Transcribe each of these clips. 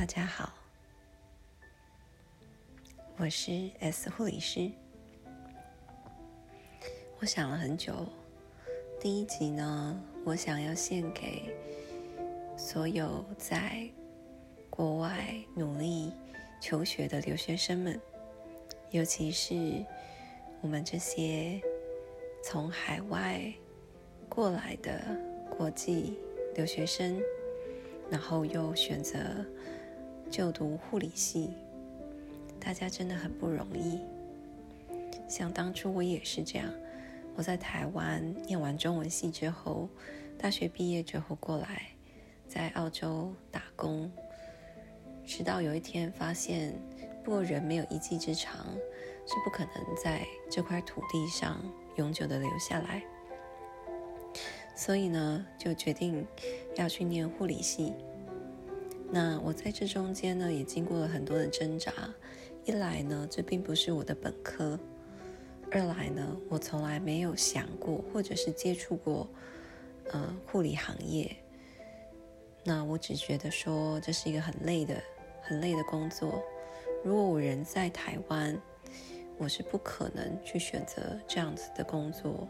大家好，我是 S 护理师。我想了很久，第一集呢，我想要献给所有在国外努力求学的留学生们，尤其是我们这些从海外过来的国际留学生。然后又选择就读护理系，大家真的很不容易。想当初我也是这样，我在台湾念完中文系之后，大学毕业之后过来，在澳洲打工，直到有一天发现，不过人没有一技之长，是不可能在这块土地上永久的留下来。所以呢，就决定要去念护理系。那我在这中间呢，也经过了很多的挣扎。一来呢，这并不是我的本科；二来呢，我从来没有想过或者是接触过呃护理行业。那我只觉得说这是一个很累的、很累的工作。如果我人在台湾，我是不可能去选择这样子的工作。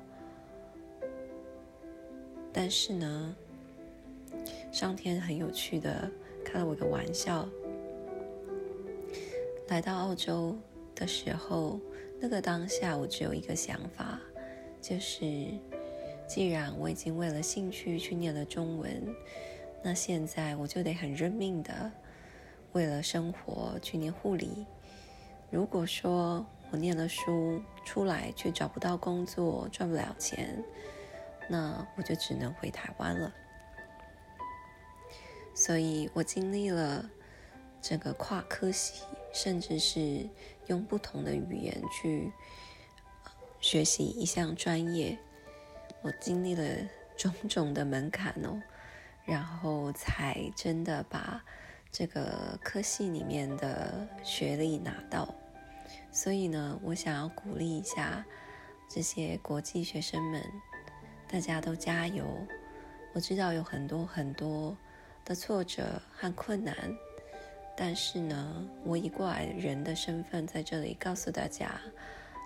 但是呢，上天很有趣的开了我个玩笑。来到澳洲的时候，那个当下我只有一个想法，就是既然我已经为了兴趣去念了中文，那现在我就得很认命的为了生活去念护理。如果说我念了书出来却找不到工作，赚不了钱。那我就只能回台湾了，所以我经历了这个跨科系，甚至是用不同的语言去学习一项专业，我经历了种种的门槛哦，然后才真的把这个科系里面的学历拿到。所以呢，我想要鼓励一下这些国际学生们。大家都加油！我知道有很多很多的挫折和困难，但是呢，我以过来人的身份在这里告诉大家：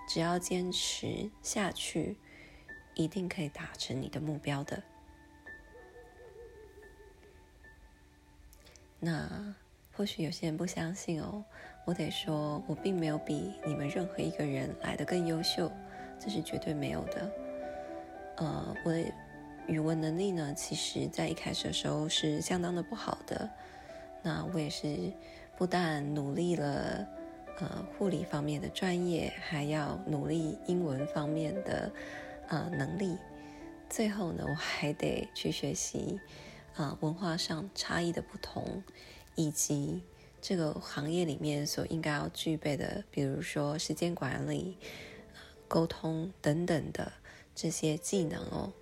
只要坚持下去，一定可以达成你的目标的。那或许有些人不相信哦，我得说，我并没有比你们任何一个人来的更优秀，这是绝对没有的。呃，我语文能力呢，其实在一开始的时候是相当的不好的。那我也是不但努力了呃护理方面的专业，还要努力英文方面的呃能力。最后呢，我还得去学习啊文化上差异的不同，以及这个行业里面所应该要具备的，比如说时间管理、沟通等等的。这些技能哦，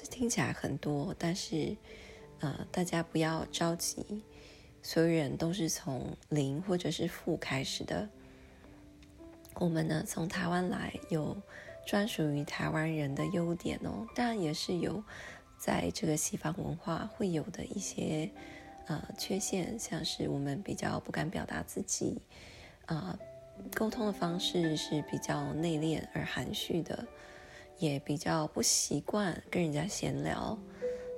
这听起来很多，但是，呃，大家不要着急，所有人都是从零或者是负开始的。我们呢，从台湾来，有专属于台湾人的优点哦，当然也是有在这个西方文化会有的一些呃缺陷，像是我们比较不敢表达自己，啊。沟通的方式是比较内敛而含蓄的，也比较不习惯跟人家闲聊。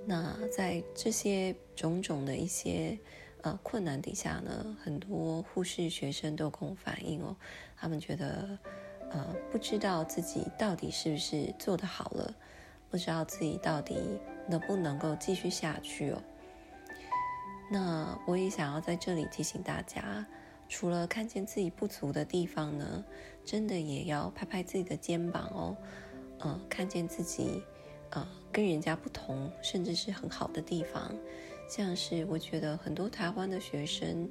那在这些种种的一些呃困难底下呢，很多护士学生都跟我反映哦，他们觉得呃不知道自己到底是不是做得好了，不知道自己到底能不能够继续下去哦。那我也想要在这里提醒大家。除了看见自己不足的地方呢，真的也要拍拍自己的肩膀哦，呃，看见自己，呃，跟人家不同，甚至是很好的地方，像是我觉得很多台湾的学生，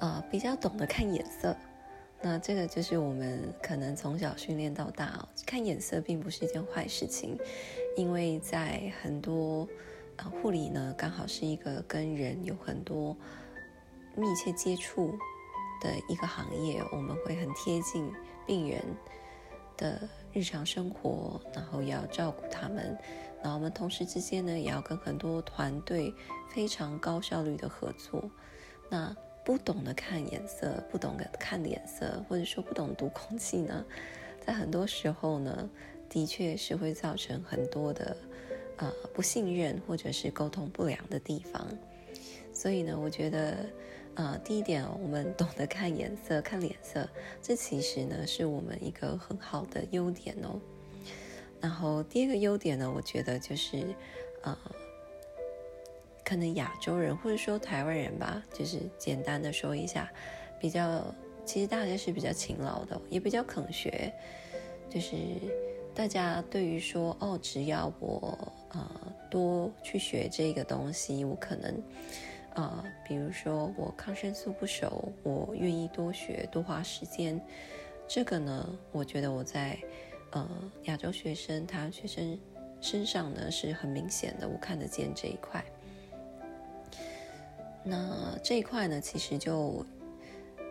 呃，比较懂得看眼色，那这个就是我们可能从小训练到大哦，看眼色并不是一件坏事情，因为在很多，呃，护理呢，刚好是一个跟人有很多。密切接触的一个行业，我们会很贴近病人的日常生活，然后要照顾他们，那我们同事之间呢，也要跟很多团队非常高效率的合作。那不懂得看颜色，不懂得看脸色，或者说不懂读空气呢，在很多时候呢，的确是会造成很多的呃不信任或者是沟通不良的地方。所以呢，我觉得呃第一点，我们懂得看颜色、看脸色，这其实呢是我们一个很好的优点哦。然后第二个优点呢，我觉得就是呃。可能亚洲人或者说台湾人吧，就是简单的说一下，比较其实大家是比较勤劳的，也比较肯学，就是大家对于说哦，只要我呃多去学这个东西，我可能呃，比如说我抗生素不熟，我愿意多学多花时间，这个呢，我觉得我在呃亚洲学生台湾学生身上呢是很明显的，我看得见这一块。那这一块呢，其实就，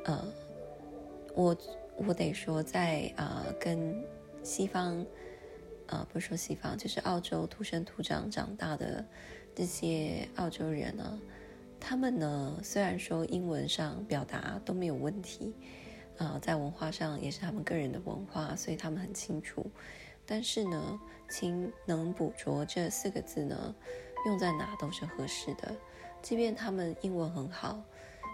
呃，我我得说，在啊跟西方，呃，不是说西方，就是澳洲土生土长长大的这些澳洲人呢，他们呢虽然说英文上表达都没有问题，啊，在文化上也是他们个人的文化，所以他们很清楚，但是呢，请能捕捉这四个字呢，用在哪都是合适的。即便他们英文很好，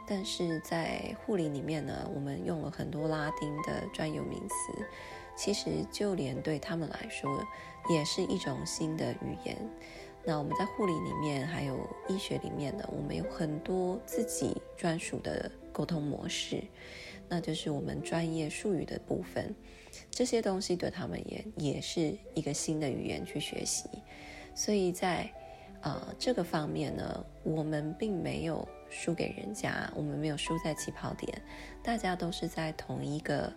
但是在护理里面呢，我们用了很多拉丁的专有名词，其实就连对他们来说，也是一种新的语言。那我们在护理里面，还有医学里面呢，我们有很多自己专属的沟通模式，那就是我们专业术语的部分。这些东西对他们也也是一个新的语言去学习，所以在。呃，这个方面呢，我们并没有输给人家，我们没有输在起跑点，大家都是在同一个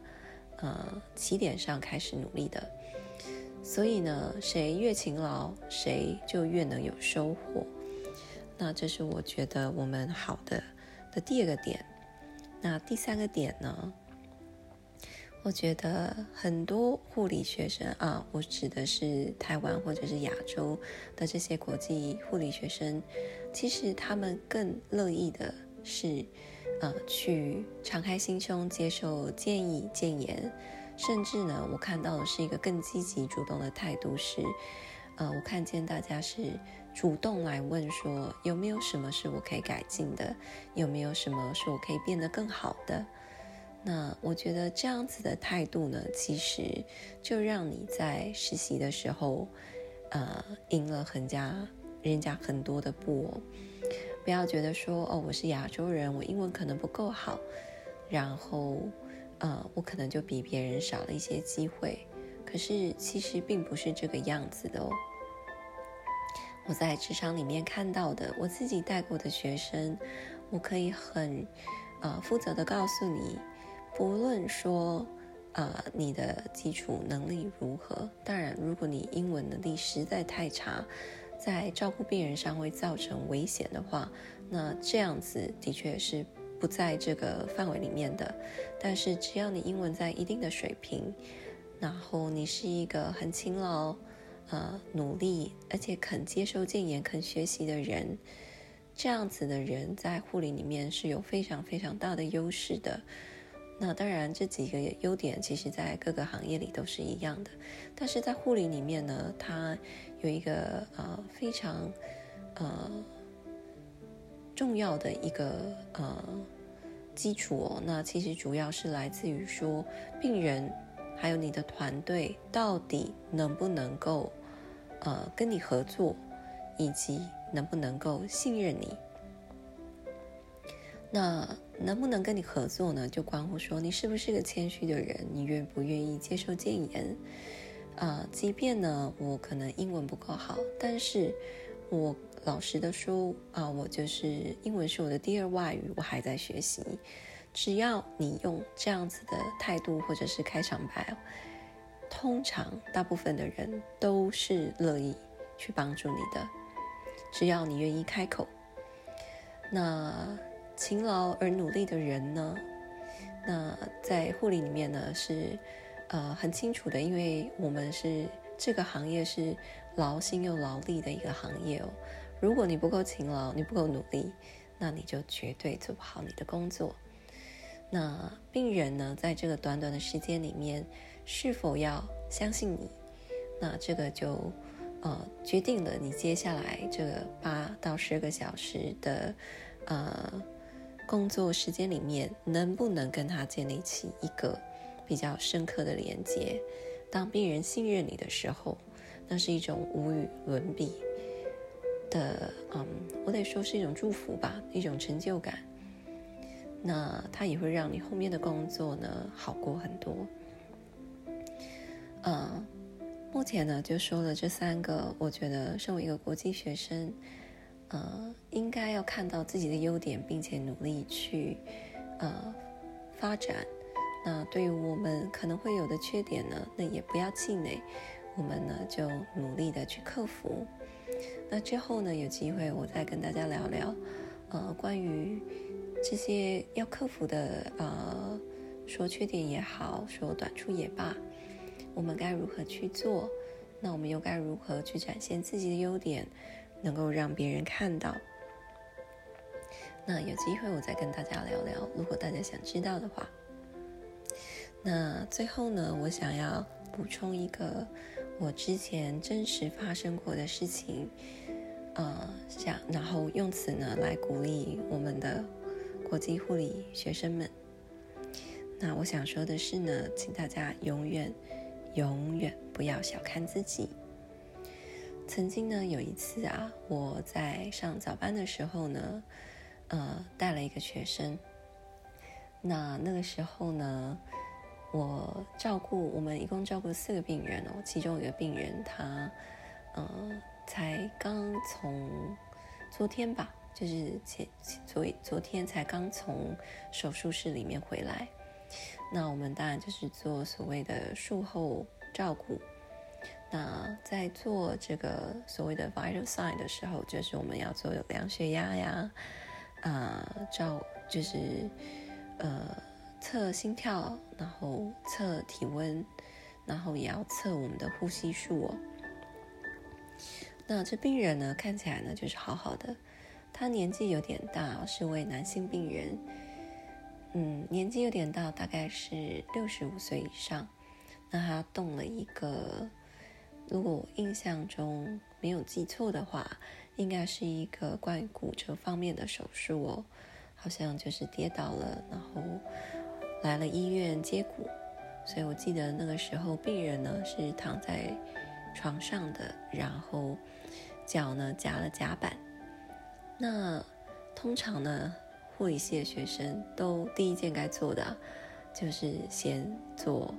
呃起点上开始努力的，所以呢，谁越勤劳，谁就越能有收获。那这是我觉得我们好的的第二个点。那第三个点呢？我觉得很多护理学生啊，我指的是台湾或者是亚洲的这些国际护理学生，其实他们更乐意的是，呃，去敞开心胸接受建议建言，甚至呢，我看到的是一个更积极主动的态度是，呃，我看见大家是主动来问说有没有什么是我可以改进的，有没有什么是我可以变得更好的。那我觉得这样子的态度呢，其实就让你在实习的时候，呃，赢了很家人家很多的步哦。不要觉得说哦，我是亚洲人，我英文可能不够好，然后呃，我可能就比别人少了一些机会。可是其实并不是这个样子的哦。我在职场里面看到的，我自己带过的学生，我可以很呃负责的告诉你。不论说，呃，你的基础能力如何，当然，如果你英文能力实在太差，在照顾病人上会造成危险的话，那这样子的确是不在这个范围里面的。但是只要你英文在一定的水平，然后你是一个很勤劳、呃，努力而且肯接受建言、肯学习的人，这样子的人在护理里面是有非常非常大的优势的。那当然，这几个优点其实在各个行业里都是一样的，但是在护理里面呢，它有一个呃非常呃重要的一个呃基础哦。那其实主要是来自于说，病人还有你的团队到底能不能够呃跟你合作，以及能不能够信任你。那能不能跟你合作呢？就关乎说你是不是个谦虚的人，你愿不愿意接受谏言？啊，即便呢我可能英文不够好，但是我老实的说啊，我就是英文是我的第二外语，我还在学习。只要你用这样子的态度或者是开场白，通常大部分的人都是乐意去帮助你的，只要你愿意开口。那。勤劳而努力的人呢？那在护理里面呢是，呃，很清楚的，因为我们是这个行业是劳心又劳力的一个行业哦。如果你不够勤劳，你不够努力，那你就绝对做不好你的工作。那病人呢，在这个短短的时间里面，是否要相信你？那这个就呃决定了你接下来这个八到十个小时的呃工作时间里面，能不能跟他建立起一个比较深刻的连接。当病人信任你的时候，那是一种无与伦比。的，嗯，我得说是一种祝福吧，一种成就感。那它也会让你后面的工作呢好过很多。嗯，目前呢就说了这三个，我觉得身为一个国际学生，呃，应该要看到自己的优点，并且努力去呃发展。那对于我们可能会有的缺点呢，那也不要气馁，我们呢就努力的去克服。那之后呢，有机会我再跟大家聊聊，呃，关于这些要克服的，呃，说缺点也好，说短处也罢，我们该如何去做？那我们又该如何去展现自己的优点，能够让别人看到？那有机会我再跟大家聊聊，如果大家想知道的话。那最后呢，我想要补充一个。我之前真实发生过的事情，呃，想然后用此呢来鼓励我们的国际护理学生们。那我想说的是呢，请大家永远、永远不要小看自己。曾经呢有一次啊，我在上早班的时候呢，呃，带了一个学生。那那个时候呢。我照顾我们一共照顾四个病人哦，其中一个病人他，呃，才刚从昨天吧，就是前昨昨天才刚从手术室里面回来。那我们当然就是做所谓的术后照顾。那在做这个所谓的 vital sign 的时候，就是我们要做有量血压呀，啊，照就是呃。测心跳，然后测体温，然后也要测我们的呼吸数哦。那这病人呢，看起来呢就是好好的，他年纪有点大，是位男性病人，嗯，年纪有点大，大概是六十五岁以上。那他动了一个，如果我印象中没有记错的话，应该是一个关于骨折方面的手术哦，好像就是跌倒了，然后。来了医院接骨，所以我记得那个时候病人呢是躺在床上的，然后脚呢夹了夹板。那通常呢护理系的学生都第一件该做的就是先做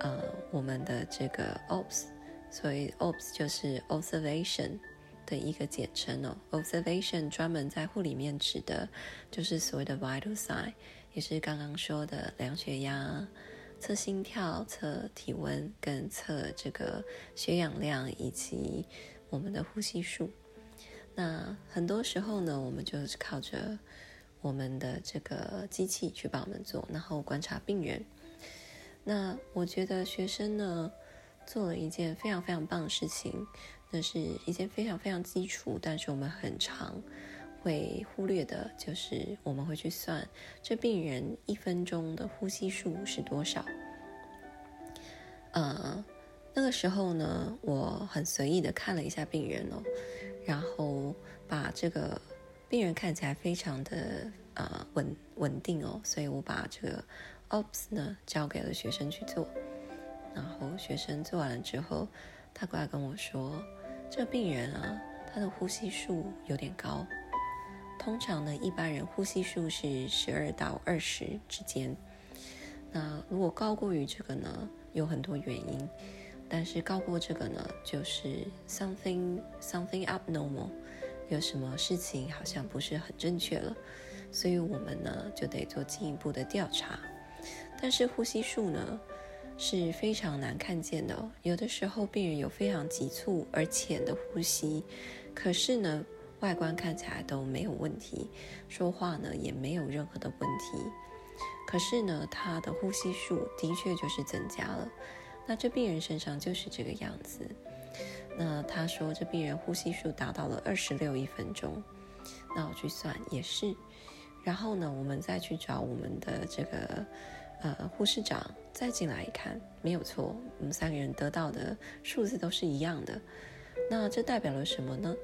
呃我们的这个 OPS，所以 OPS 就是 observation 的一个简称哦。observation 专门在护理面指的就是所谓的 vital sign。也是刚刚说的量血压、测心跳、测体温跟测这个血氧量以及我们的呼吸数。那很多时候呢，我们就是靠着我们的这个机器去帮我们做，然后观察病人。那我觉得学生呢做了一件非常非常棒的事情，那是一件非常非常基础，但是我们很长。会忽略的就是我们会去算这病人一分钟的呼吸数是多少。呃，那个时候呢，我很随意的看了一下病人哦，然后把这个病人看起来非常的呃稳稳定哦，所以我把这个 OPS 呢交给了学生去做。然后学生做完了之后，他过来跟我说，这病人啊，他的呼吸数有点高。通常呢，一般人呼吸数是十二到二十之间。那如果高过于这个呢，有很多原因。但是高过这个呢，就是 something something abnormal，有什么事情好像不是很正确了。所以我们呢就得做进一步的调查。但是呼吸数呢是非常难看见的，有的时候病人有非常急促而浅的呼吸，可是呢。外观看起来都没有问题，说话呢也没有任何的问题，可是呢，他的呼吸数的确就是增加了。那这病人身上就是这个样子，那他说这病人呼吸数达到了二十六一分钟，那我去算也是。然后呢，我们再去找我们的这个呃护士长，再进来一看，没有错，我们三个人得到的数字都是一样的。那这代表了什么呢？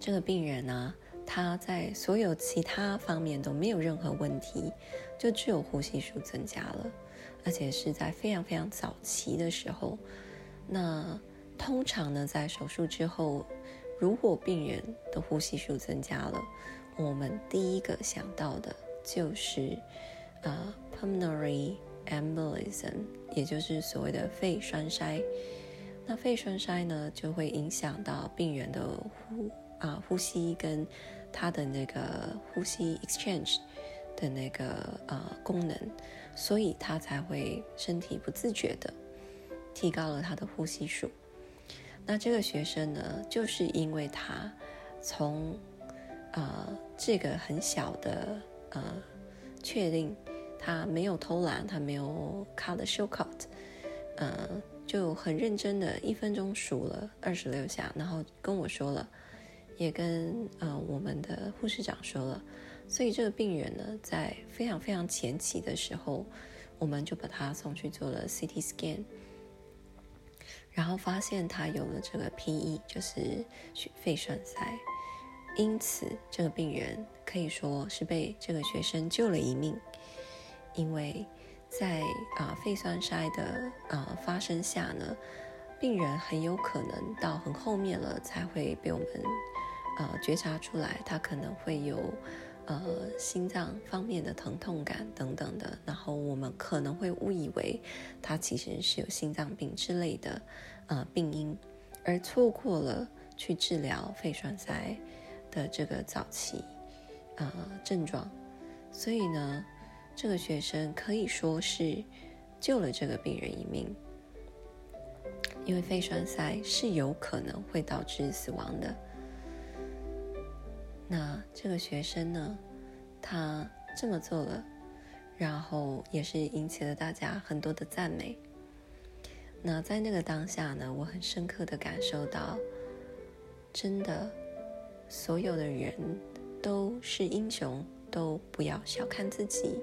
这个病人呢，他在所有其他方面都没有任何问题，就只有呼吸数增加了，而且是在非常非常早期的时候。那通常呢，在手术之后，如果病人的呼吸数增加了，我们第一个想到的就是，呃，pulmonary embolism，也就是所谓的肺栓塞。那肺栓塞呢，就会影响到病人的呼啊呼吸跟他的那个呼吸 exchange 的那个呃功能，所以他才会身体不自觉的提高了他的呼吸数。那这个学生呢，就是因为他从呃，这个很小的呃，确定他没有偷懒，他没有 cut the shortcut，呃，就很认真的一分钟数了二十六下，然后跟我说了，也跟呃我们的护士长说了，所以这个病人呢，在非常非常前期的时候，我们就把他送去做了 CT scan，然后发现他有了这个 PE，就是肺栓塞。因此，这个病人可以说是被这个学生救了一命，因为在啊肺栓塞的啊发生下呢，病人很有可能到很后面了才会被我们呃觉察出来，他可能会有呃心脏方面的疼痛感等等的，然后我们可能会误以为他其实是有心脏病之类的呃病因，而错过了去治疗肺栓塞。的这个早期，呃，症状，所以呢，这个学生可以说是救了这个病人一命，因为肺栓塞是有可能会导致死亡的。那这个学生呢，他这么做了，然后也是引起了大家很多的赞美。那在那个当下呢，我很深刻的感受到，真的。所有的人都是英雄，都不要小看自己。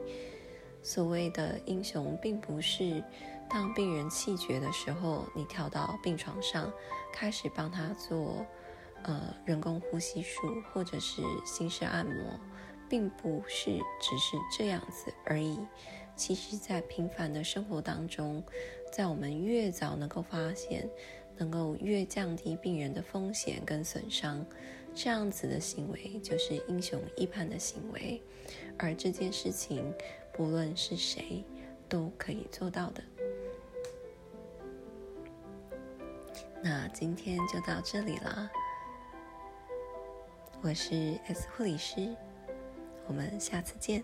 所谓的英雄，并不是当病人气绝的时候，你跳到病床上，开始帮他做呃人工呼吸术或者是心室按摩，并不是只是这样子而已。其实，在平凡的生活当中，在我们越早能够发现，能够越降低病人的风险跟损伤。这样子的行为就是英雄一般的行为，而这件事情不论是谁都可以做到的。那今天就到这里了，我是 S 护理师，我们下次见。